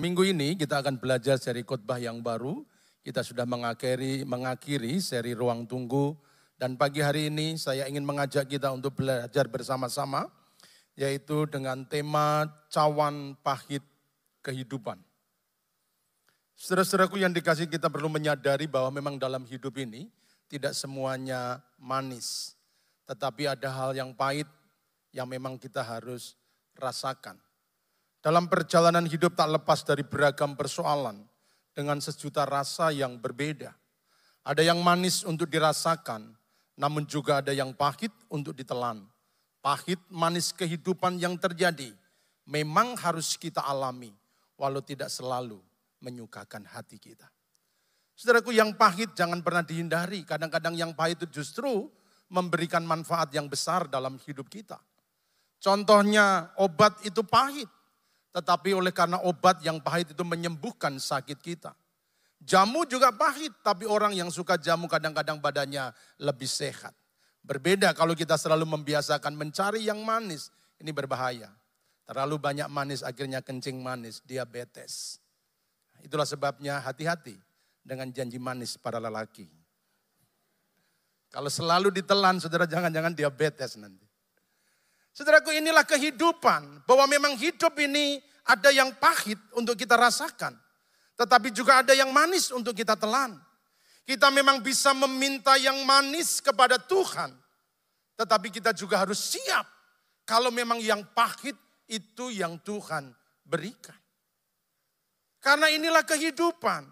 Minggu ini kita akan belajar seri khotbah yang baru. Kita sudah mengakhiri, mengakhiri seri ruang tunggu. Dan pagi hari ini saya ingin mengajak kita untuk belajar bersama-sama. Yaitu dengan tema cawan pahit kehidupan. Saudara-saudaraku yang dikasih kita perlu menyadari bahwa memang dalam hidup ini tidak semuanya manis. Tetapi ada hal yang pahit yang memang kita harus rasakan. Dalam perjalanan hidup tak lepas dari beragam persoalan dengan sejuta rasa yang berbeda. Ada yang manis untuk dirasakan, namun juga ada yang pahit untuk ditelan. Pahit manis kehidupan yang terjadi memang harus kita alami, walau tidak selalu menyukakan hati kita. Saudaraku yang pahit jangan pernah dihindari. Kadang-kadang yang pahit itu justru memberikan manfaat yang besar dalam hidup kita. Contohnya obat itu pahit. Tetapi oleh karena obat yang pahit itu menyembuhkan sakit kita. Jamu juga pahit, tapi orang yang suka jamu kadang-kadang badannya lebih sehat. Berbeda kalau kita selalu membiasakan mencari yang manis, ini berbahaya. Terlalu banyak manis akhirnya kencing manis, diabetes. Itulah sebabnya hati-hati dengan janji manis para lelaki. Kalau selalu ditelan, saudara jangan-jangan diabetes nanti. Saudaraku inilah kehidupan. Bahwa memang hidup ini ada yang pahit untuk kita rasakan. Tetapi juga ada yang manis untuk kita telan. Kita memang bisa meminta yang manis kepada Tuhan. Tetapi kita juga harus siap. Kalau memang yang pahit itu yang Tuhan berikan. Karena inilah kehidupan.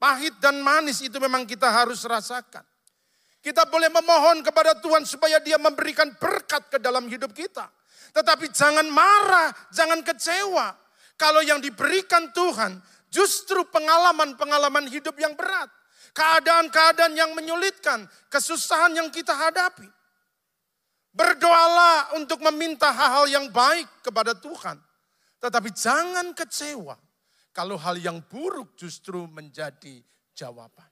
Pahit dan manis itu memang kita harus rasakan. Kita boleh memohon kepada Tuhan supaya dia memberikan berkat ke dalam hidup kita. Tetapi jangan marah, jangan kecewa. Kalau yang diberikan Tuhan justru pengalaman-pengalaman hidup yang berat. Keadaan-keadaan yang menyulitkan, kesusahan yang kita hadapi. Berdoalah untuk meminta hal-hal yang baik kepada Tuhan. Tetapi jangan kecewa kalau hal yang buruk justru menjadi jawaban.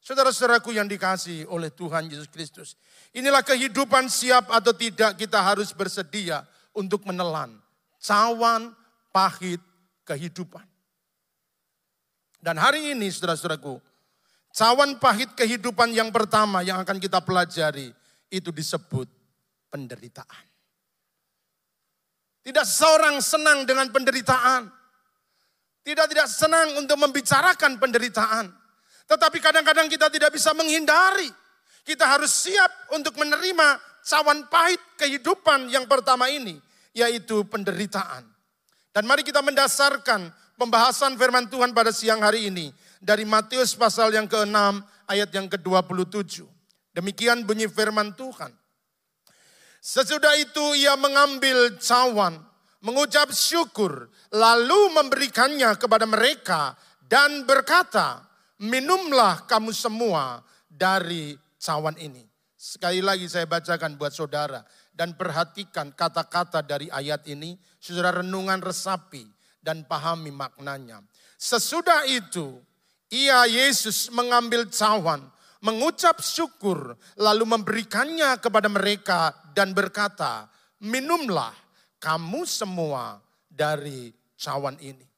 Saudara-saudaraku yang dikasih oleh Tuhan Yesus Kristus. Inilah kehidupan siap atau tidak kita harus bersedia untuk menelan cawan pahit kehidupan. Dan hari ini saudara-saudaraku, cawan pahit kehidupan yang pertama yang akan kita pelajari itu disebut penderitaan. Tidak seorang senang dengan penderitaan. Tidak tidak senang untuk membicarakan penderitaan. Tetapi kadang-kadang kita tidak bisa menghindari. Kita harus siap untuk menerima cawan pahit kehidupan yang pertama ini, yaitu penderitaan. Dan mari kita mendasarkan pembahasan firman Tuhan pada siang hari ini dari Matius pasal yang ke-6 ayat yang ke-27. Demikian bunyi firman Tuhan. Sesudah itu ia mengambil cawan, mengucap syukur, lalu memberikannya kepada mereka dan berkata, minumlah kamu semua dari cawan ini. Sekali lagi saya bacakan buat saudara. Dan perhatikan kata-kata dari ayat ini. Saudara renungan resapi dan pahami maknanya. Sesudah itu, ia Yesus mengambil cawan, mengucap syukur, lalu memberikannya kepada mereka dan berkata, minumlah kamu semua dari cawan ini.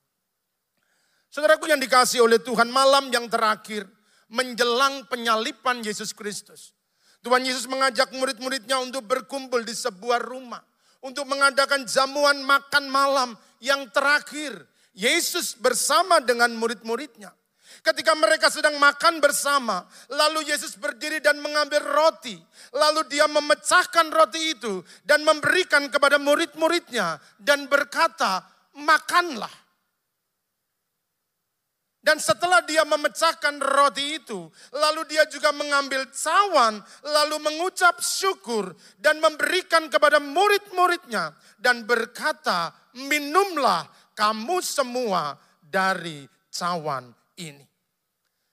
Saudaraku yang dikasih oleh Tuhan malam yang terakhir menjelang penyalipan Yesus Kristus. Tuhan Yesus mengajak murid-muridnya untuk berkumpul di sebuah rumah. Untuk mengadakan jamuan makan malam yang terakhir. Yesus bersama dengan murid-muridnya. Ketika mereka sedang makan bersama, lalu Yesus berdiri dan mengambil roti. Lalu dia memecahkan roti itu dan memberikan kepada murid-muridnya dan berkata, makanlah. Dan setelah dia memecahkan roti itu, lalu dia juga mengambil cawan, lalu mengucap syukur dan memberikan kepada murid-muridnya dan berkata, minumlah kamu semua dari cawan ini.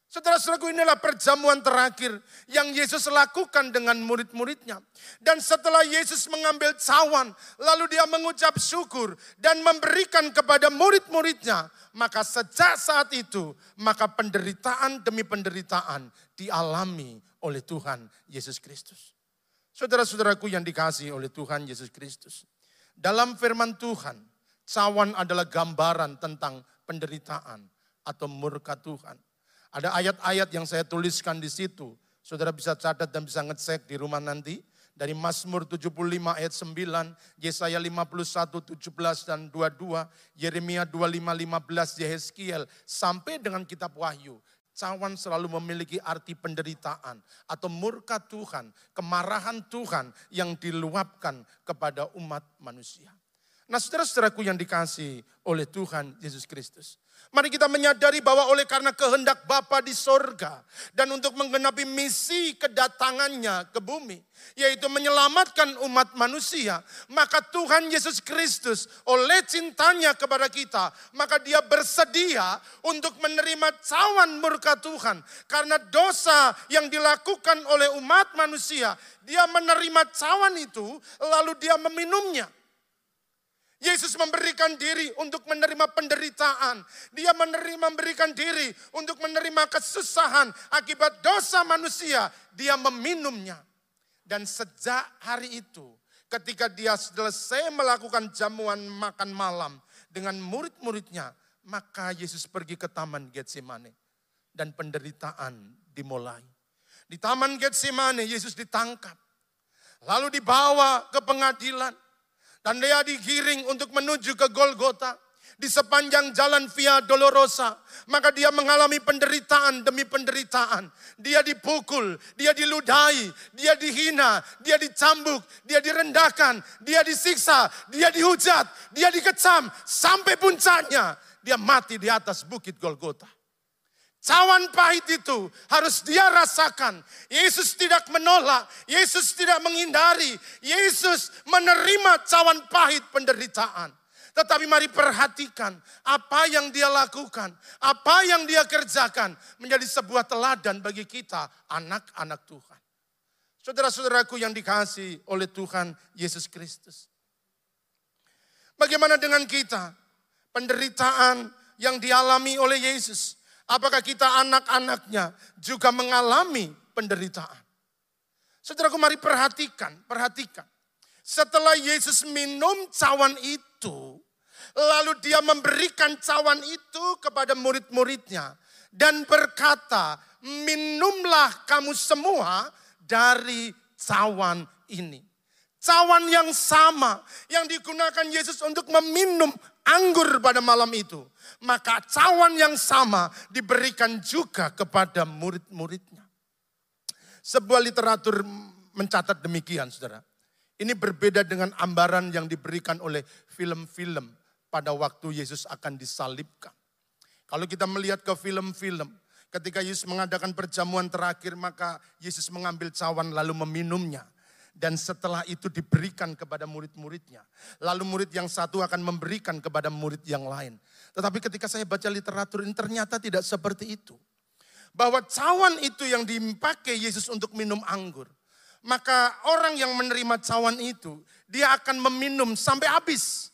Saudara-saudaraku inilah perjamuan terakhir yang Yesus lakukan dengan murid-muridnya. Dan setelah Yesus mengambil cawan, lalu dia mengucap syukur dan memberikan kepada murid-muridnya. Maka sejak saat itu, maka penderitaan demi penderitaan dialami oleh Tuhan Yesus Kristus. Saudara-saudaraku yang dikasih oleh Tuhan Yesus Kristus. Dalam firman Tuhan, cawan adalah gambaran tentang penderitaan atau murka Tuhan. Ada ayat-ayat yang saya tuliskan di situ. Saudara bisa catat dan bisa ngecek di rumah nanti. Dari Mazmur 75 ayat 9, Yesaya 51, 17 dan 22, Yeremia 25, 15, Yeheskiel, sampai dengan kitab Wahyu. Cawan selalu memiliki arti penderitaan atau murka Tuhan, kemarahan Tuhan yang diluapkan kepada umat manusia. Nah saudara-saudaraku yang dikasih oleh Tuhan Yesus Kristus. Mari kita menyadari bahwa oleh karena kehendak Bapa di sorga. Dan untuk menggenapi misi kedatangannya ke bumi. Yaitu menyelamatkan umat manusia. Maka Tuhan Yesus Kristus oleh cintanya kepada kita. Maka dia bersedia untuk menerima cawan murka Tuhan. Karena dosa yang dilakukan oleh umat manusia. Dia menerima cawan itu lalu dia meminumnya. Yesus memberikan diri untuk menerima penderitaan. Dia menerima memberikan diri untuk menerima kesusahan akibat dosa manusia. Dia meminumnya. Dan sejak hari itu, ketika dia selesai melakukan jamuan makan malam dengan murid-muridnya, maka Yesus pergi ke taman Getsemane dan penderitaan dimulai. Di taman Getsemane Yesus ditangkap, lalu dibawa ke pengadilan dan dia digiring untuk menuju ke Golgota. Di sepanjang jalan Via Dolorosa. Maka dia mengalami penderitaan demi penderitaan. Dia dipukul, dia diludahi, dia dihina, dia dicambuk, dia direndahkan, dia disiksa, dia dihujat, dia dikecam. Sampai puncaknya dia mati di atas bukit Golgota. Cawan pahit itu harus dia rasakan. Yesus tidak menolak, Yesus tidak menghindari, Yesus menerima cawan pahit penderitaan. Tetapi mari perhatikan apa yang dia lakukan, apa yang dia kerjakan menjadi sebuah teladan bagi kita, anak-anak Tuhan. Saudara-saudaraku yang dikasih oleh Tuhan Yesus Kristus. Bagaimana dengan kita? Penderitaan yang dialami oleh Yesus Apakah kita anak-anaknya juga mengalami penderitaan? Saudaraku mari perhatikan, perhatikan. Setelah Yesus minum cawan itu, lalu dia memberikan cawan itu kepada murid-muridnya dan berkata, minumlah kamu semua dari cawan ini. Cawan yang sama yang digunakan Yesus untuk meminum anggur pada malam itu maka cawan yang sama diberikan juga kepada murid-muridnya. Sebuah literatur mencatat demikian, saudara. Ini berbeda dengan ambaran yang diberikan oleh film-film pada waktu Yesus akan disalibkan. Kalau kita melihat ke film-film, ketika Yesus mengadakan perjamuan terakhir, maka Yesus mengambil cawan lalu meminumnya dan setelah itu diberikan kepada murid-muridnya. Lalu murid yang satu akan memberikan kepada murid yang lain. Tetapi ketika saya baca literatur ini ternyata tidak seperti itu. Bahwa cawan itu yang dipakai Yesus untuk minum anggur. Maka orang yang menerima cawan itu, dia akan meminum sampai habis.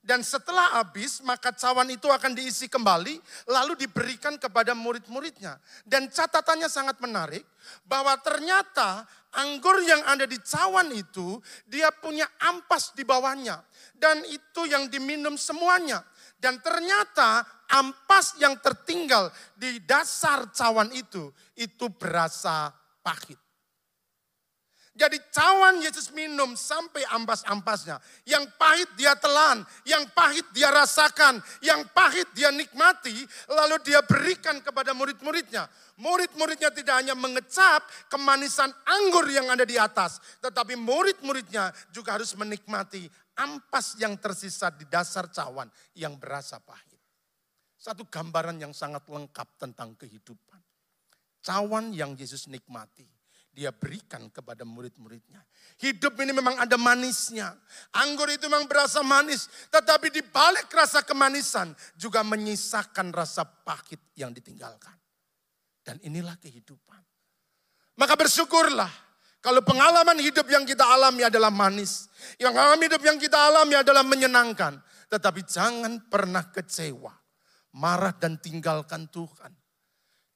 Dan setelah habis, maka cawan itu akan diisi kembali, lalu diberikan kepada murid-muridnya. Dan catatannya sangat menarik, bahwa ternyata anggur yang ada di cawan itu, dia punya ampas di bawahnya. Dan itu yang diminum semuanya. Dan ternyata ampas yang tertinggal di dasar cawan itu, itu berasa pahit. Jadi cawan Yesus minum sampai ampas-ampasnya. Yang pahit dia telan, yang pahit dia rasakan, yang pahit dia nikmati, lalu dia berikan kepada murid-muridnya. Murid-muridnya tidak hanya mengecap kemanisan anggur yang ada di atas, tetapi murid-muridnya juga harus menikmati ampas yang tersisa di dasar cawan yang berasa pahit. Satu gambaran yang sangat lengkap tentang kehidupan. Cawan yang Yesus nikmati dia berikan kepada murid-muridnya. Hidup ini memang ada manisnya. Anggur itu memang berasa manis. Tetapi di balik rasa kemanisan juga menyisakan rasa pahit yang ditinggalkan. Dan inilah kehidupan. Maka bersyukurlah kalau pengalaman hidup yang kita alami adalah manis. Yang pengalaman hidup yang kita alami adalah menyenangkan. Tetapi jangan pernah kecewa. Marah dan tinggalkan Tuhan.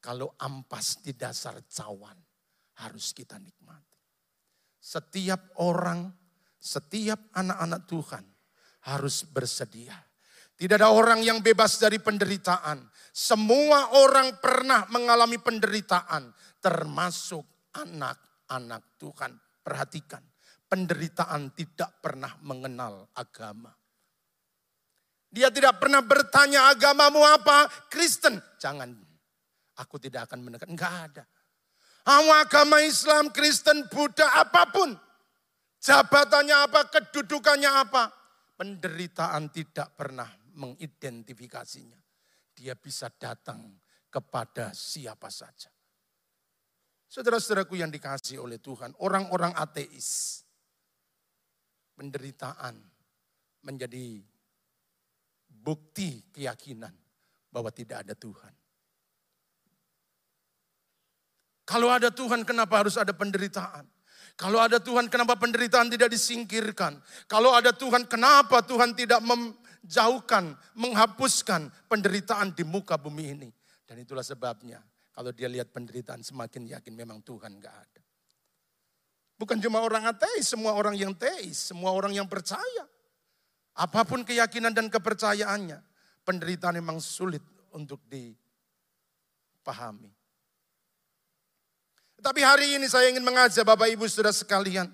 Kalau ampas di dasar cawan harus kita nikmati. Setiap orang, setiap anak-anak Tuhan harus bersedia. Tidak ada orang yang bebas dari penderitaan. Semua orang pernah mengalami penderitaan, termasuk anak-anak Tuhan. Perhatikan, penderitaan tidak pernah mengenal agama. Dia tidak pernah bertanya agamamu apa, Kristen. Jangan, aku tidak akan mendekat. Enggak ada. Kamu agama Islam, Kristen, Buddha, apa pun. Jabatannya apa, kedudukannya apa. Penderitaan tidak pernah mengidentifikasinya. Dia bisa datang kepada siapa saja. Saudara-saudaraku yang dikasih oleh Tuhan, orang-orang ateis, penderitaan menjadi bukti keyakinan bahwa tidak ada Tuhan. Kalau ada Tuhan, kenapa harus ada penderitaan? Kalau ada Tuhan, kenapa penderitaan tidak disingkirkan? Kalau ada Tuhan, kenapa Tuhan tidak menjauhkan, menghapuskan penderitaan di muka bumi ini? Dan itulah sebabnya, kalau dia lihat penderitaan semakin yakin memang Tuhan gak ada. Bukan cuma orang ateis, semua orang yang teis, semua orang yang percaya. Apa pun keyakinan dan kepercayaannya, penderitaan memang sulit untuk dipahami. Tapi hari ini saya ingin mengajak Bapak Ibu Saudara sekalian.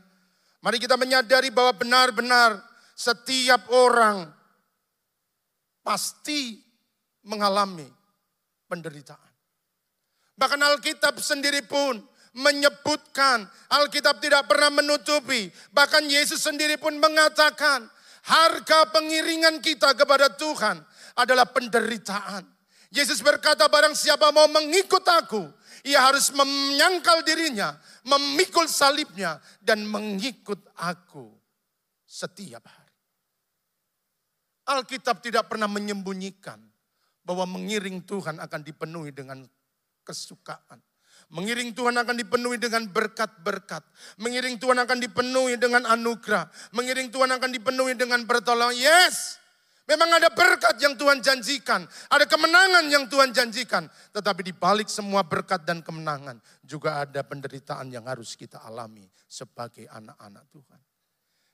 Mari kita menyadari bahwa benar-benar setiap orang pasti mengalami penderitaan. Bahkan Alkitab sendiri pun menyebutkan, Alkitab tidak pernah menutupi. Bahkan Yesus sendiri pun mengatakan, harga pengiringan kita kepada Tuhan adalah penderitaan. Yesus berkata barang siapa mau mengikut aku, ia harus menyangkal dirinya, memikul salibnya, dan mengikut aku setiap hari. Alkitab tidak pernah menyembunyikan bahwa mengiring Tuhan akan dipenuhi dengan kesukaan. Mengiring Tuhan akan dipenuhi dengan berkat-berkat. Mengiring Tuhan akan dipenuhi dengan anugerah. Mengiring Tuhan akan dipenuhi dengan pertolongan. Yes, Memang ada berkat yang Tuhan janjikan, ada kemenangan yang Tuhan janjikan, tetapi di balik semua berkat dan kemenangan juga ada penderitaan yang harus kita alami sebagai anak-anak Tuhan.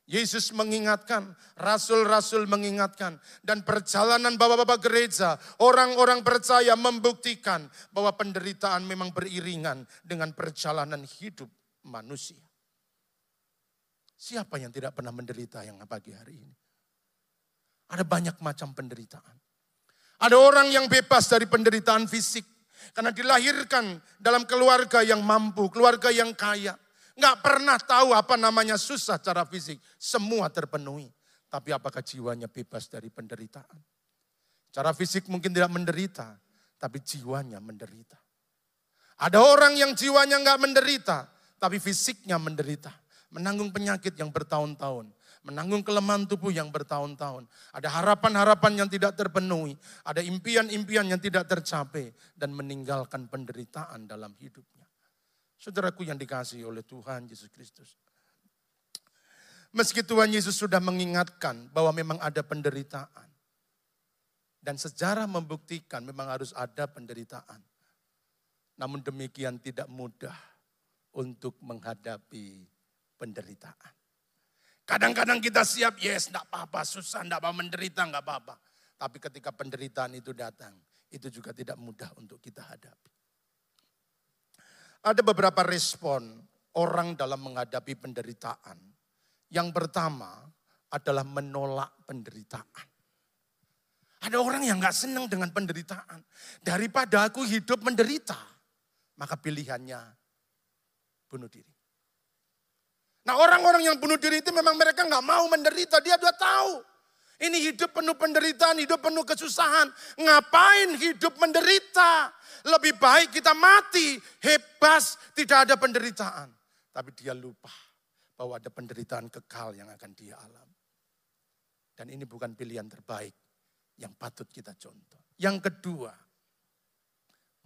Yesus mengingatkan, rasul-rasul mengingatkan, dan perjalanan bapak-bapak gereja, orang-orang percaya membuktikan bahwa penderitaan memang beriringan dengan perjalanan hidup manusia. Siapa yang tidak pernah menderita yang pagi hari ini? Ada banyak macam penderitaan. Ada orang yang bebas dari penderitaan fisik. Karena dilahirkan dalam keluarga yang mampu, keluarga yang kaya. Nggak pernah tahu apa namanya susah cara fisik. Semua terpenuhi. Tapi apakah jiwanya bebas dari penderitaan? Cara fisik mungkin tidak menderita, tapi jiwanya menderita. Ada orang yang jiwanya nggak menderita, tapi fisiknya menderita. Menanggung penyakit yang bertahun-tahun menanggung kelemahan tubuh yang bertahun-tahun. Ada harapan-harapan yang tidak terpenuhi, ada impian-impian yang tidak tercapai, dan meninggalkan penderitaan dalam hidupnya. Saudaraku yang dikasihi oleh Tuhan Yesus Kristus. Meski Tuhan Yesus sudah mengingatkan bahwa memang ada penderitaan. Dan sejarah membuktikan memang harus ada penderitaan. Namun demikian tidak mudah untuk menghadapi penderitaan. Kadang-kadang kita siap, yes, enggak apa-apa, susah, enggak apa menderita, enggak apa-apa. Tapi ketika penderitaan itu datang, itu juga tidak mudah untuk kita hadapi. Ada beberapa respon orang dalam menghadapi penderitaan. Yang pertama adalah menolak penderitaan. Ada orang yang enggak senang dengan penderitaan. Daripada aku hidup menderita, maka pilihannya bunuh diri. Nah orang-orang yang bunuh diri itu memang mereka nggak mau menderita. Dia sudah tahu. Ini hidup penuh penderitaan, hidup penuh kesusahan. Ngapain hidup menderita? Lebih baik kita mati, hebas, tidak ada penderitaan. Tapi dia lupa bahwa ada penderitaan kekal yang akan dia alami. Dan ini bukan pilihan terbaik yang patut kita contoh. Yang kedua,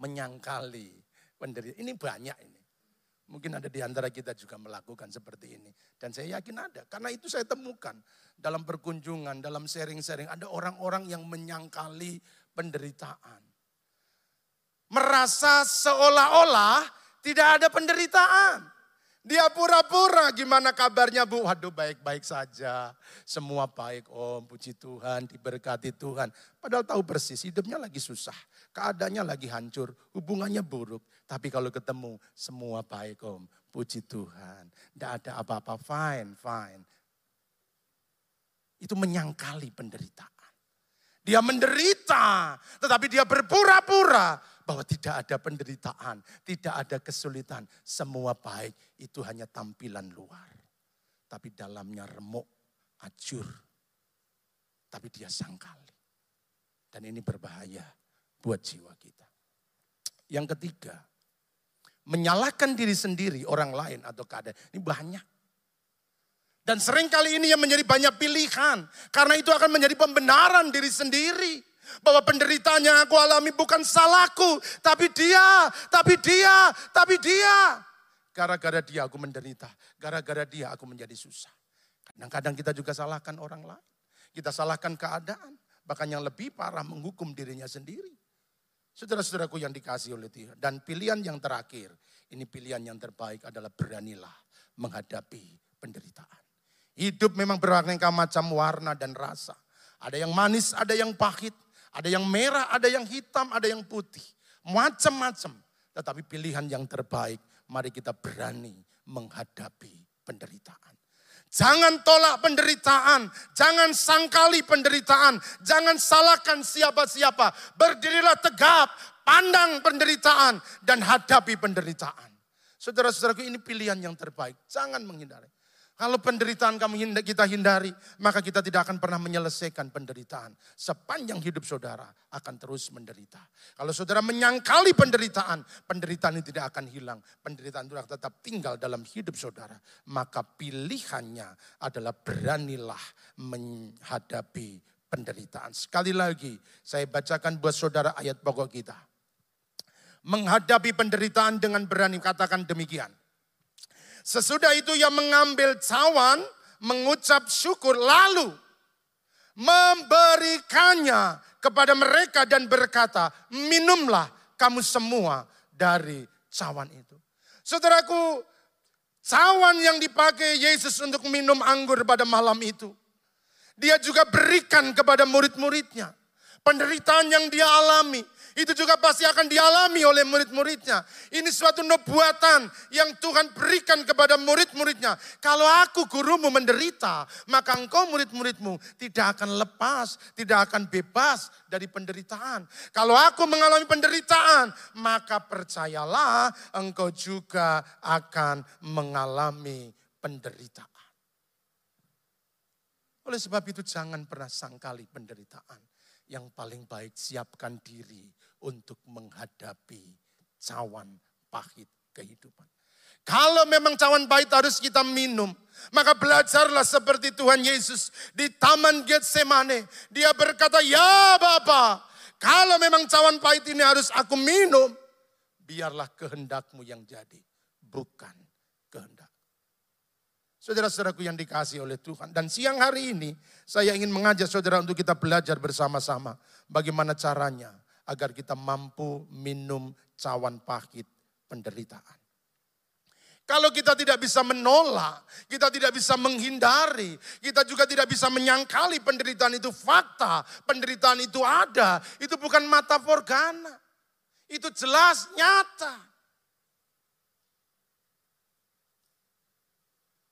menyangkali penderitaan. Ini banyak ini. Mungkin ada di antara kita juga melakukan seperti ini. Dan saya yakin ada. Karena itu saya temukan dalam perkunjungan, dalam sharing-sharing. Ada orang-orang yang menyangkali penderitaan. Merasa seolah-olah tidak ada penderitaan. Dia pura-pura, gimana kabarnya bu? Waduh baik-baik saja. Semua baik om, puji Tuhan, diberkati Tuhan. Padahal tahu persis hidupnya lagi susah. Keadaannya lagi hancur, hubungannya buruk. Tapi kalau ketemu, semua baik om, puji Tuhan. Tidak ada apa-apa, fine, fine. Itu menyangkali penderitaan. Dia menderita, tetapi dia berpura-pura bahwa tidak ada penderitaan, tidak ada kesulitan. Semua baik, itu hanya tampilan luar. Tapi dalamnya remuk, acur. Tapi dia sangkali. Dan ini berbahaya buat jiwa kita. Yang ketiga, menyalahkan diri sendiri orang lain atau keadaan. Ini banyak. Dan sering kali ini yang menjadi banyak pilihan. Karena itu akan menjadi pembenaran diri sendiri. Bahwa penderitaan yang aku alami bukan salahku. Tapi dia, tapi dia, tapi dia. Gara-gara dia aku menderita. Gara-gara dia aku menjadi susah. Kadang-kadang kita juga salahkan orang lain. Kita salahkan keadaan. Bahkan yang lebih parah menghukum dirinya sendiri. Saudara-saudaraku yang dikasih oleh Tuhan. Dan pilihan yang terakhir. Ini pilihan yang terbaik adalah beranilah menghadapi penderitaan. Hidup memang beraneka macam warna dan rasa. Ada yang manis, ada yang pahit. Ada yang merah, ada yang hitam, ada yang putih. Macam-macam. Tetapi pilihan yang terbaik, mari kita berani menghadapi penderitaan. Jangan tolak penderitaan, jangan sangkali penderitaan, jangan salahkan siapa-siapa. Berdirilah tegap, pandang penderitaan dan hadapi penderitaan. Saudara-saudaraku ini pilihan yang terbaik, jangan menghindari. Kalau penderitaan kamu kita hindari, maka kita tidak akan pernah menyelesaikan penderitaan. Sepanjang hidup saudara akan terus menderita. Kalau saudara menyangkali penderitaan, penderitaan ini tidak akan hilang. Penderitaan itu akan tetap tinggal dalam hidup saudara. Maka pilihannya adalah beranilah menghadapi penderitaan. Sekali lagi, saya bacakan buat saudara ayat pokok kita. Menghadapi penderitaan dengan berani, katakan demikian. Sesudah itu ia mengambil cawan, mengucap syukur, lalu memberikannya kepada mereka dan berkata, minumlah kamu semua dari cawan itu. Saudaraku, cawan yang dipakai Yesus untuk minum anggur pada malam itu, dia juga berikan kepada murid-muridnya. Penderitaan yang dia alami, itu juga pasti akan dialami oleh murid-muridnya. Ini suatu nubuatan yang Tuhan berikan kepada murid-muridnya. Kalau aku gurumu menderita, maka engkau murid-muridmu tidak akan lepas, tidak akan bebas dari penderitaan. Kalau aku mengalami penderitaan, maka percayalah engkau juga akan mengalami penderitaan. Oleh sebab itu jangan pernah sangkali penderitaan yang paling baik siapkan diri untuk menghadapi cawan pahit kehidupan. Kalau memang cawan pahit harus kita minum, maka belajarlah seperti Tuhan Yesus di Taman Getsemane. Dia berkata, ya Bapa, kalau memang cawan pahit ini harus aku minum, biarlah kehendakmu yang jadi, bukan kehendak. Saudara-saudaraku yang dikasih oleh Tuhan. Dan siang hari ini saya ingin mengajak saudara untuk kita belajar bersama-sama. Bagaimana caranya agar kita mampu minum cawan pahit penderitaan. Kalau kita tidak bisa menolak, kita tidak bisa menghindari, kita juga tidak bisa menyangkali penderitaan itu fakta, penderitaan itu ada, itu bukan mata forgana. Itu jelas nyata.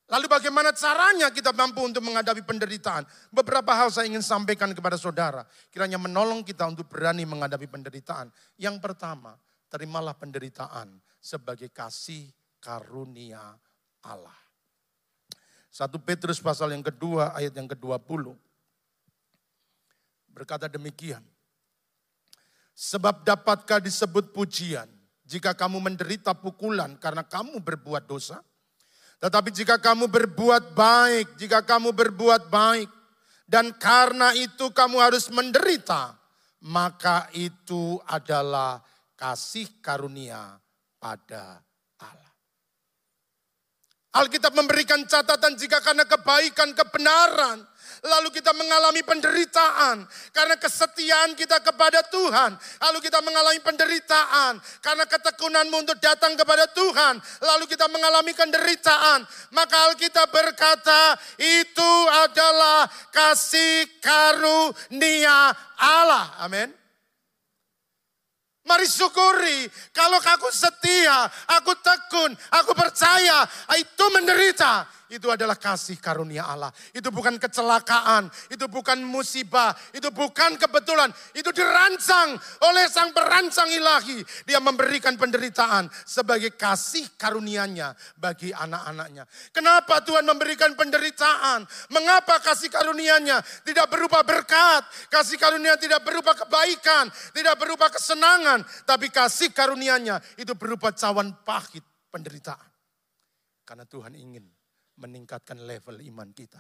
Lalu bagaimana caranya kita mampu untuk menghadapi penderitaan? Beberapa hal saya ingin sampaikan kepada saudara. Kiranya menolong kita untuk berani menghadapi penderitaan. Yang pertama, terimalah penderitaan sebagai kasih karunia Allah. Satu Petrus pasal yang kedua ayat yang ke-20. Berkata demikian. Sebab dapatkah disebut pujian jika kamu menderita pukulan karena kamu berbuat dosa? Tetapi jika kamu berbuat baik, jika kamu berbuat baik, dan karena itu kamu harus menderita, maka itu adalah kasih karunia pada Allah. Alkitab memberikan catatan jika karena kebaikan, kebenaran, lalu kita mengalami penderitaan karena kesetiaan kita kepada Tuhan. Lalu kita mengalami penderitaan karena ketekunanmu untuk datang kepada Tuhan. Lalu kita mengalami penderitaan. Maka Alkitab berkata itu adalah kasih karunia Allah. Amin. Mari syukuri kalau aku setia, aku tekun, aku percaya, itu menderita itu adalah kasih karunia Allah. Itu bukan kecelakaan, itu bukan musibah, itu bukan kebetulan. Itu dirancang oleh sang perancang ilahi. Dia memberikan penderitaan sebagai kasih karunianya bagi anak-anaknya. Kenapa Tuhan memberikan penderitaan? Mengapa kasih karunianya tidak berupa berkat? Kasih karunia tidak berupa kebaikan, tidak berupa kesenangan. Tapi kasih karunianya itu berupa cawan pahit penderitaan. Karena Tuhan ingin meningkatkan level iman kita.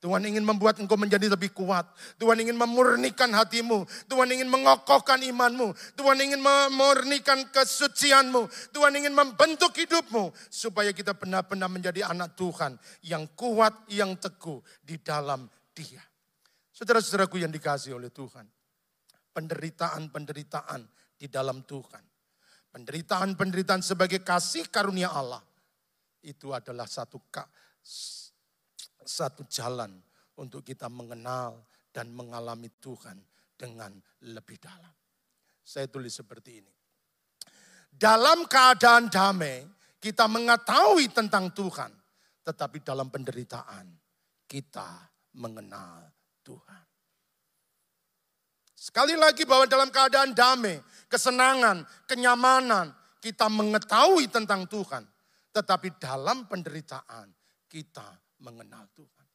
Tuhan ingin membuat engkau menjadi lebih kuat. Tuhan ingin memurnikan hatimu. Tuhan ingin mengokohkan imanmu. Tuhan ingin memurnikan kesucianmu. Tuhan ingin membentuk hidupmu. Supaya kita benar-benar menjadi anak Tuhan. Yang kuat, yang teguh di dalam dia. Saudara-saudaraku yang dikasih oleh Tuhan. Penderitaan-penderitaan di dalam Tuhan. Penderitaan-penderitaan sebagai kasih karunia Allah. Itu adalah satu satu jalan untuk kita mengenal dan mengalami Tuhan dengan lebih dalam. Saya tulis seperti ini. Dalam keadaan damai, kita mengetahui tentang Tuhan. Tetapi dalam penderitaan, kita mengenal Tuhan. Sekali lagi bahwa dalam keadaan damai, kesenangan, kenyamanan, kita mengetahui tentang Tuhan. Tetapi dalam penderitaan, kita mengenal Tuhan.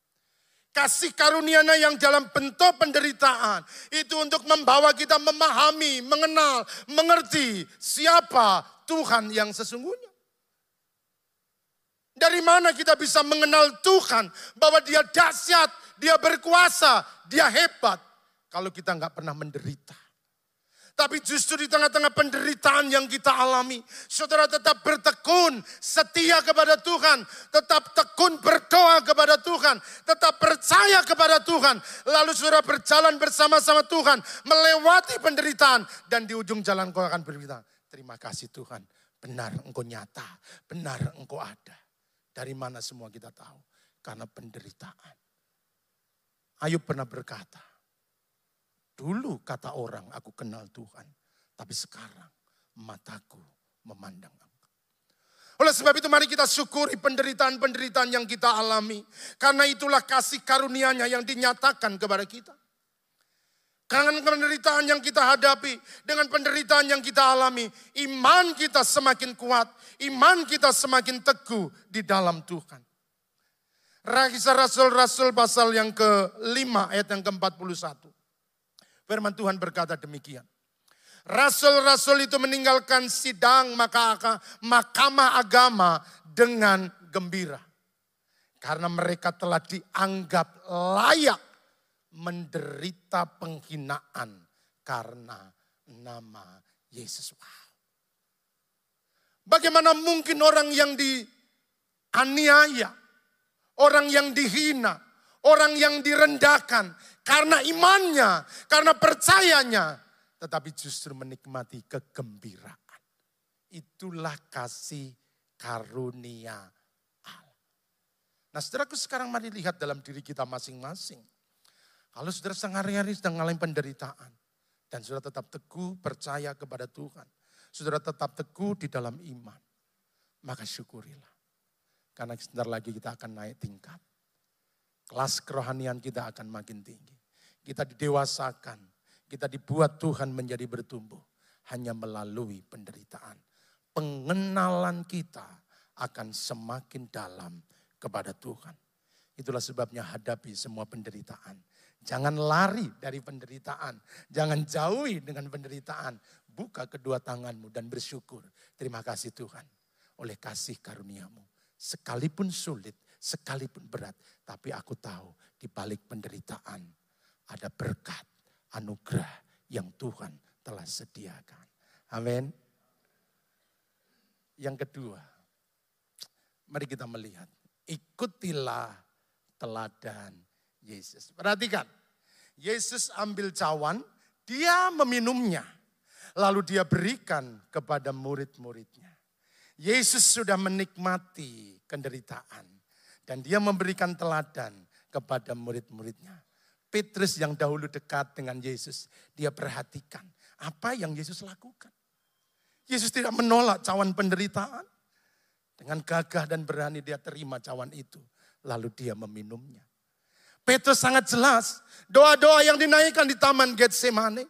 Kasih karunia yang dalam bentuk penderitaan itu untuk membawa kita memahami, mengenal, mengerti siapa Tuhan yang sesungguhnya. Dari mana kita bisa mengenal Tuhan bahwa dia dahsyat, dia berkuasa, dia hebat. Kalau kita nggak pernah menderita. Tapi justru di tengah-tengah penderitaan yang kita alami, saudara tetap bertekun, setia kepada Tuhan, tetap tekun berdoa kepada Tuhan, tetap percaya kepada Tuhan. Lalu saudara berjalan bersama-sama Tuhan, melewati penderitaan, dan di ujung jalan kau akan berbicara, terima kasih Tuhan, benar engkau nyata, benar engkau ada. Dari mana semua kita tahu? Karena penderitaan. Ayub pernah berkata, Dulu kata orang aku kenal Tuhan. Tapi sekarang mataku memandang engkau. Oleh sebab itu mari kita syukuri penderitaan-penderitaan yang kita alami. Karena itulah kasih karunia-Nya yang dinyatakan kepada kita. Dengan penderitaan yang kita hadapi, dengan penderitaan yang kita alami, iman kita semakin kuat, iman kita semakin teguh di dalam Tuhan. Kisah Rasul-Rasul pasal yang ke-5 ayat yang ke-41. Firman Tuhan berkata demikian. Rasul-rasul itu meninggalkan sidang maka mahkamah agama dengan gembira. Karena mereka telah dianggap layak menderita penghinaan karena nama Yesus. Bagaimana mungkin orang yang dianiaya, orang yang dihina, orang yang direndahkan, karena imannya, karena percayanya, tetapi justru menikmati kegembiraan. Itulah kasih karunia Allah. Nah saudaraku sekarang mari lihat dalam diri kita masing-masing. Kalau saudara sehari-hari sedang mengalami penderitaan. Dan saudara tetap teguh percaya kepada Tuhan. Saudara tetap teguh di dalam iman. Maka syukurilah. Karena sebentar lagi kita akan naik tingkat. Kelas kerohanian kita akan makin tinggi. Kita didewasakan, kita dibuat Tuhan menjadi bertumbuh hanya melalui penderitaan. Pengenalan kita akan semakin dalam kepada Tuhan. Itulah sebabnya hadapi semua penderitaan. Jangan lari dari penderitaan. Jangan jauhi dengan penderitaan. Buka kedua tanganmu dan bersyukur. Terima kasih Tuhan. Oleh kasih karuniamu. Sekalipun sulit, sekalipun berat. Tapi aku tahu di balik penderitaan ada berkat, anugerah yang Tuhan telah sediakan. Amin. Yang kedua, mari kita melihat ikutilah teladan Yesus. Perhatikan, Yesus ambil cawan, dia meminumnya. Lalu dia berikan kepada murid-muridnya. Yesus sudah menikmati penderitaan. Dan dia memberikan teladan kepada murid-muridnya. Petrus yang dahulu dekat dengan Yesus, dia perhatikan apa yang Yesus lakukan. Yesus tidak menolak cawan penderitaan. Dengan gagah dan berani dia terima cawan itu. Lalu dia meminumnya. Petrus sangat jelas. Doa-doa yang dinaikkan di Taman Getsemane.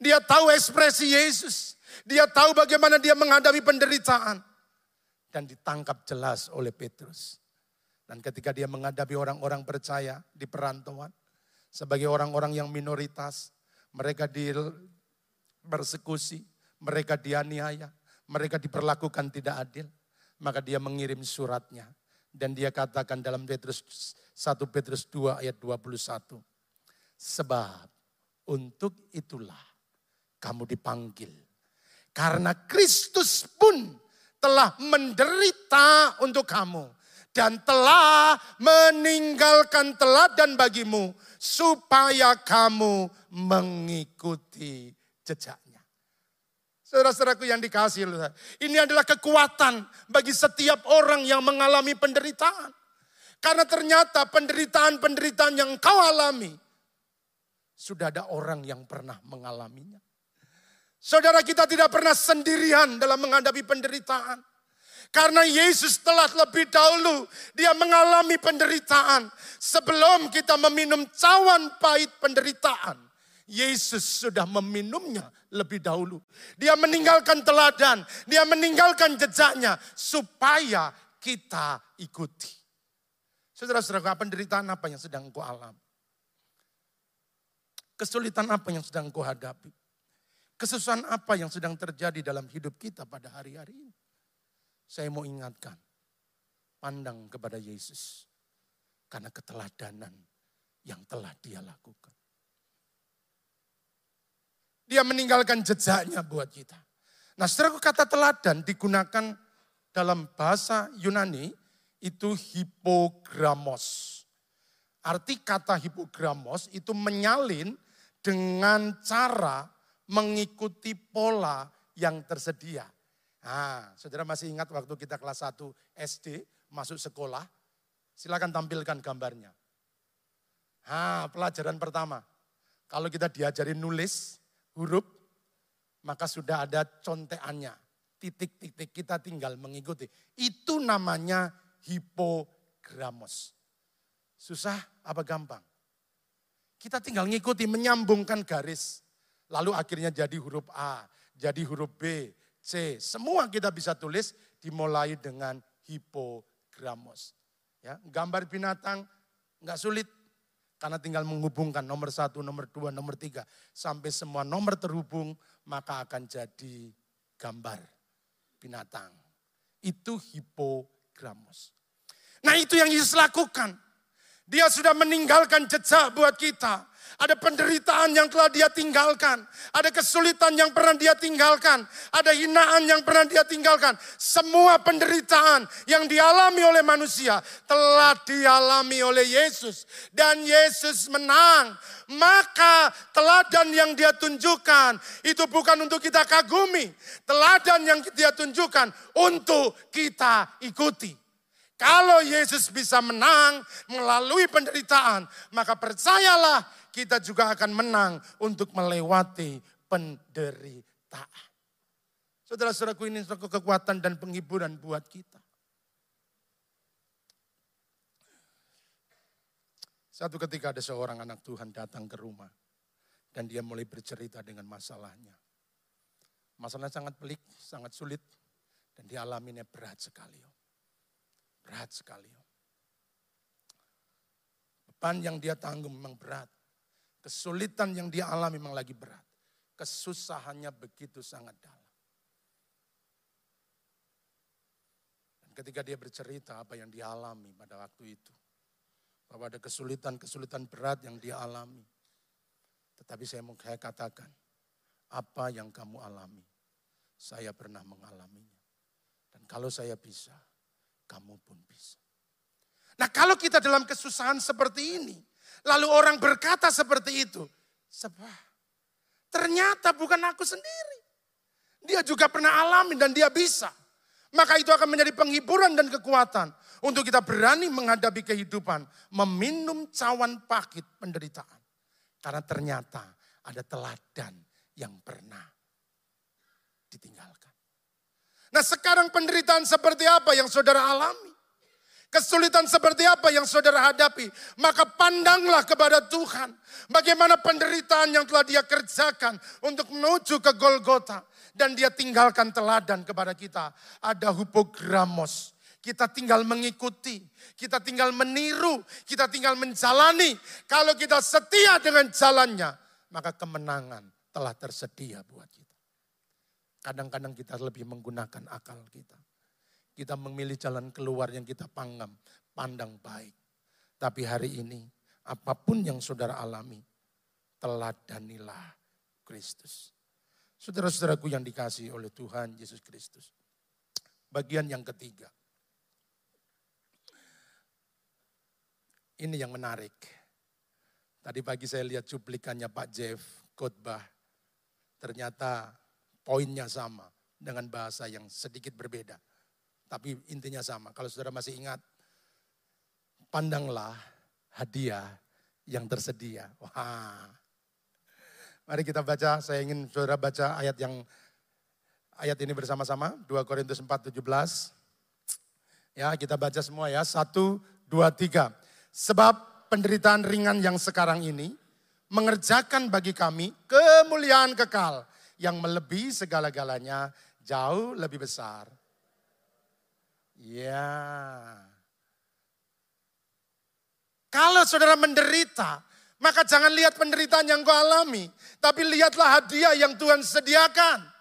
Dia tahu ekspresi Yesus. Dia tahu bagaimana dia menghadapi penderitaan. Dan ditangkap jelas oleh Petrus. Dan ketika dia menghadapi orang-orang percaya di perantauan. Sebagai orang-orang yang minoritas. Mereka dipersekusi. Mereka dianiaya. Mereka diperlakukan tidak adil maka dia mengirim suratnya. Dan dia katakan dalam Petrus 1 Petrus 2 ayat 21. Sebab untuk itulah kamu dipanggil. Karena Kristus pun telah menderita untuk kamu. Dan telah meninggalkan teladan bagimu. Supaya kamu mengikuti jejak Saudara-saudaraku yang dikasih, ini adalah kekuatan bagi setiap orang yang mengalami penderitaan. Karena ternyata penderitaan-penderitaan yang kau alami, sudah ada orang yang pernah mengalaminya. Saudara kita tidak pernah sendirian dalam menghadapi penderitaan. Karena Yesus telah lebih dahulu dia mengalami penderitaan. Sebelum kita meminum cawan pahit penderitaan. Yesus sudah meminumnya lebih dahulu. Dia meninggalkan teladan, dia meninggalkan jejaknya supaya kita ikuti. Saudara-saudara, penderitaan apa yang sedang kau alami? Kesulitan apa yang sedang kau hadapi? Kesusahan apa yang sedang terjadi dalam hidup kita pada hari-hari ini? Saya mau ingatkan, pandang kepada Yesus. Karena keteladanan yang telah dia lakukan. Dia meninggalkan jejaknya buat kita. Nah setelah kata teladan digunakan dalam bahasa Yunani itu hipogramos. Arti kata hipogramos itu menyalin dengan cara mengikuti pola yang tersedia. Nah, saudara masih ingat waktu kita kelas 1 SD masuk sekolah? Silakan tampilkan gambarnya. Nah, pelajaran pertama. Kalau kita diajarin nulis, huruf, maka sudah ada conteannya. Titik-titik kita tinggal mengikuti. Itu namanya hipogramos. Susah apa gampang? Kita tinggal ngikuti, menyambungkan garis. Lalu akhirnya jadi huruf A, jadi huruf B, C. Semua kita bisa tulis dimulai dengan hipogramos. Ya, gambar binatang nggak sulit. Karena tinggal menghubungkan nomor satu, nomor dua, nomor tiga. Sampai semua nomor terhubung, maka akan jadi gambar binatang. Itu hipogramos. Nah itu yang Yesus lakukan. Dia sudah meninggalkan jejak buat kita. Ada penderitaan yang telah dia tinggalkan. Ada kesulitan yang pernah dia tinggalkan. Ada hinaan yang pernah dia tinggalkan. Semua penderitaan yang dialami oleh manusia telah dialami oleh Yesus. Dan Yesus menang. Maka teladan yang dia tunjukkan itu bukan untuk kita kagumi. Teladan yang dia tunjukkan untuk kita ikuti. Kalau Yesus bisa menang melalui penderitaan, maka percayalah kita juga akan menang untuk melewati penderitaan. Saudara-saudaraku ini suatu kekuatan dan penghiburan buat kita. Satu ketika ada seorang anak Tuhan datang ke rumah. Dan dia mulai bercerita dengan masalahnya. Masalahnya sangat pelik, sangat sulit. Dan dialaminya berat sekali. Berat sekali. Beban yang dia tanggung memang berat. Kesulitan yang dia alami memang lagi berat. Kesusahannya begitu sangat dalam. Dan ketika dia bercerita apa yang dia alami pada waktu itu. Bahwa ada kesulitan-kesulitan berat yang dia alami. Tetapi saya mau saya katakan, apa yang kamu alami, saya pernah mengalaminya. Dan kalau saya bisa, kamu pun bisa. Nah kalau kita dalam kesusahan seperti ini, lalu orang berkata seperti itu, sebab ternyata bukan aku sendiri. Dia juga pernah alami dan dia bisa. Maka itu akan menjadi penghiburan dan kekuatan untuk kita berani menghadapi kehidupan, meminum cawan pahit penderitaan. Karena ternyata ada teladan yang pernah ditinggalkan. Nah sekarang penderitaan seperti apa yang saudara alami? Kesulitan seperti apa yang saudara hadapi, maka pandanglah kepada Tuhan. Bagaimana penderitaan yang telah dia kerjakan untuk menuju ke Golgota. Dan dia tinggalkan teladan kepada kita. Ada hupogramos. Kita tinggal mengikuti, kita tinggal meniru, kita tinggal menjalani. Kalau kita setia dengan jalannya, maka kemenangan telah tersedia buat kita. Kadang-kadang kita lebih menggunakan akal kita. Kita memilih jalan keluar yang kita panggam, pandang baik. Tapi hari ini, apa pun yang saudara alami, teladanilah Kristus. Saudara-saudaraku yang dikasih oleh Tuhan Yesus Kristus. Bagian yang ketiga. Ini yang menarik. Tadi pagi saya lihat cuplikannya Pak Jeff khotbah. Ternyata poinnya sama dengan bahasa yang sedikit berbeda. Tapi intinya sama. Kalau saudara masih ingat, pandanglah hadiah yang tersedia. Wah. Mari kita baca, saya ingin saudara baca ayat yang ayat ini bersama-sama, 2 Korintus 4, 17. Ya, kita baca semua ya. Satu, dua, tiga. Sebab penderitaan ringan yang sekarang ini mengerjakan bagi kami kemuliaan kekal yang melebihi segala-galanya jauh lebih besar Ya. Kalau saudara menderita, maka jangan lihat penderitaan yang kau alami. Tapi lihatlah hadiah yang Tuhan sediakan.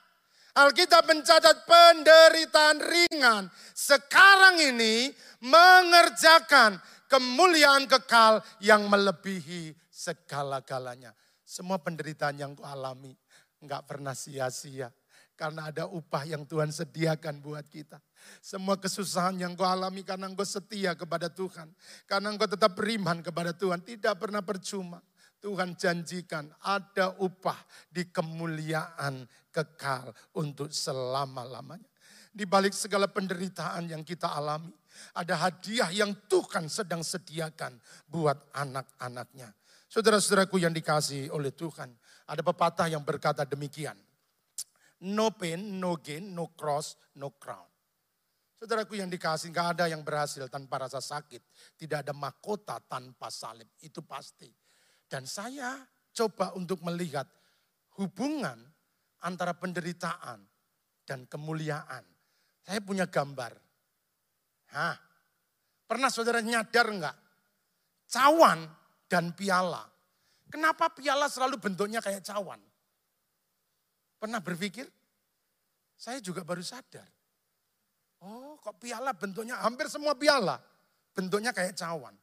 Alkitab mencatat penderitaan ringan. Sekarang ini mengerjakan kemuliaan kekal yang melebihi segala-galanya. Semua penderitaan yang kau alami nggak pernah sia-sia. Karena ada upah yang Tuhan sediakan buat kita. Semua kesusahan yang kau alami karena engkau setia kepada Tuhan. Karena engkau tetap beriman kepada Tuhan. Tidak pernah percuma. Tuhan janjikan ada upah di kemuliaan kekal untuk selama-lamanya. Di balik segala penderitaan yang kita alami. Ada hadiah yang Tuhan sedang sediakan buat anak-anaknya. Saudara-saudaraku yang dikasih oleh Tuhan. Ada pepatah yang berkata demikian No pain, no gain, no cross, no crown. Saudaraku yang dikasih, gak ada yang berhasil tanpa rasa sakit. Tidak ada mahkota tanpa salib, itu pasti. Dan saya coba untuk melihat hubungan antara penderitaan dan kemuliaan. Saya punya gambar. Hah, pernah saudara nyadar enggak? Cawan dan piala. Kenapa piala selalu bentuknya kayak cawan? Pernah berpikir? Saya juga baru sadar. Oh kok piala bentuknya, hampir semua piala. Bentuknya kayak cawan.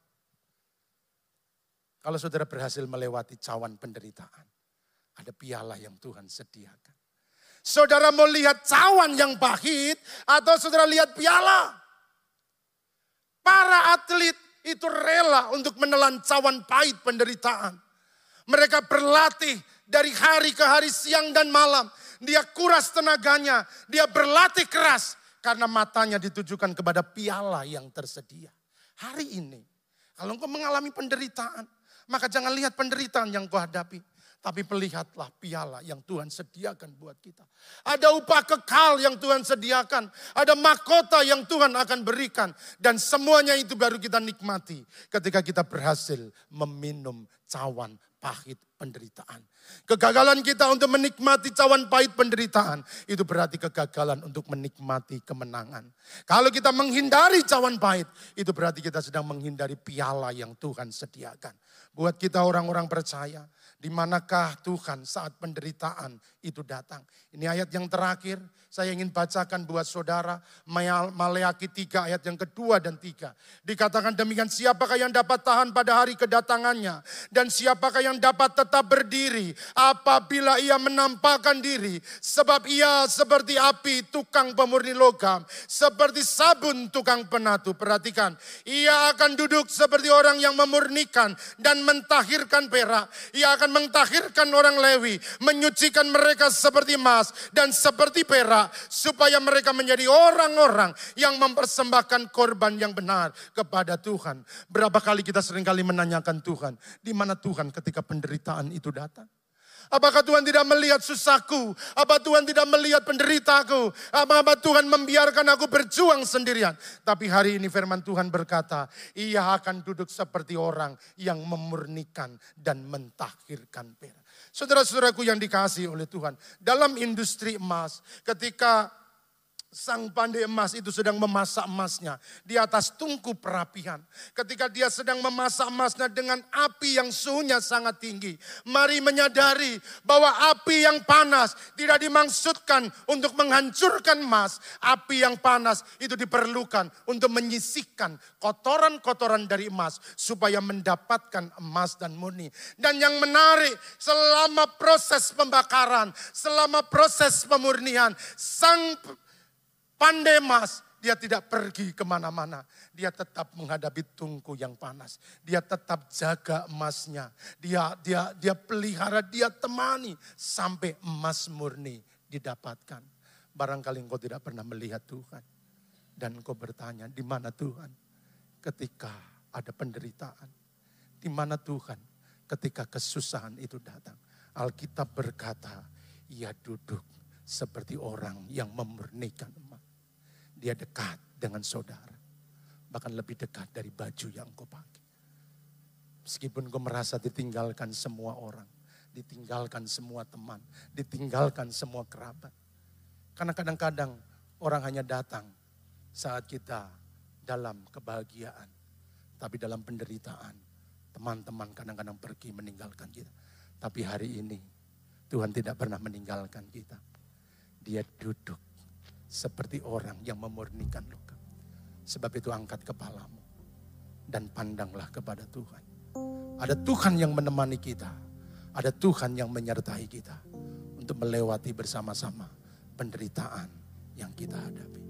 Kalau saudara berhasil melewati cawan penderitaan. Ada piala yang Tuhan sediakan. Saudara mau lihat cawan yang pahit atau saudara lihat piala? Para atlet itu rela untuk menelan cawan pahit penderitaan. Mereka berlatih dari hari ke hari, siang dan malam. Dia kuras tenaganya, dia berlatih keras karena matanya ditujukan kepada piala yang tersedia. Hari ini, kalau engkau mengalami penderitaan, maka jangan lihat penderitaan yang kau hadapi. Tapi melihatlah piala yang Tuhan sediakan buat kita. Ada upah kekal yang Tuhan sediakan. Ada mahkota yang Tuhan akan berikan. Dan semuanya itu baru kita nikmati ketika kita berhasil meminum cawan pahit penderitaan. Kegagalan kita untuk menikmati cawan pahit penderitaan, itu berarti kegagalan untuk menikmati kemenangan. Kalau kita menghindari cawan pahit, itu berarti kita sedang menghindari piala yang Tuhan sediakan. Buat kita orang-orang percaya, di manakah Tuhan saat penderitaan itu datang. Ini ayat yang terakhir, saya ingin bacakan buat saudara, Maleaki 3 ayat yang kedua dan tiga. Dikatakan demikian, siapakah yang dapat tahan pada hari kedatangannya? Dan siapakah yang dapat tetap berdiri apabila ia menampakkan diri? Sebab ia seperti api tukang pemurni logam, seperti sabun tukang penatu. Perhatikan, ia akan duduk seperti orang yang memurnikan dan mentahirkan perak. Ia akan mentahirkan orang Lewi, menyucikan mereka seperti emas dan seperti perak, supaya mereka menjadi orang-orang yang mempersembahkan korban yang benar kepada Tuhan. Berapa kali kita sering kali menanyakan Tuhan, di mana Tuhan ketika penderitaan itu datang? Apakah Tuhan tidak melihat susahku? Apa Tuhan tidak melihat penderitaku? Apa, Tuhan membiarkan aku berjuang sendirian? Tapi hari ini firman Tuhan berkata, ia akan duduk seperti orang yang memurnikan dan mentahirkan perak. Saudara-saudaraku yang dikasih oleh Tuhan, dalam industri emas, ketika Sang pandai emas itu sedang memasak emasnya di atas tungku perapian. Ketika dia sedang memasak emasnya dengan api yang suhunya sangat tinggi. Mari menyadari bahwa api yang panas tidak dimaksudkan untuk menghancurkan emas. Api yang panas itu diperlukan untuk menyisihkan kotoran-kotoran dari emas. Supaya mendapatkan emas dan murni. Dan yang menarik selama proses pembakaran, selama proses pemurnian. Sang pandai mas, dia tidak pergi ke mana-mana. Dia tetap menghadapi tungku yang panas. Dia tetap jaga emasnya. Dia dia dia pelihara, dia temani sampai emas murni didapatkan. Barangkali engkau tidak pernah melihat Tuhan. Dan engkau bertanya, di mana Tuhan? Ketika ada penderitaan. Di mana Tuhan ketika kesusahan itu datang. Alkitab berkata, ia duduk seperti orang yang memurnikan emas dia dekat dengan saudara. Bahkan lebih dekat dari baju yang kau pakai. Meskipun kau merasa ditinggalkan semua orang. Ditinggalkan semua teman. Ditinggalkan semua kerabat. Karena kadang-kadang orang hanya datang saat kita dalam kebahagiaan. Tapi dalam penderitaan, teman-teman kadang-kadang pergi meninggalkan kita. Tapi hari ini Tuhan tidak pernah meninggalkan kita. Dia duduk seperti orang yang memurnikan luka. Sebab itu angkat kepalamu dan pandanglah kepada Tuhan. Ada Tuhan yang menemani kita. Ada Tuhan yang menyertai kita untuk melewati bersama-sama penderitaan yang kita hadapi.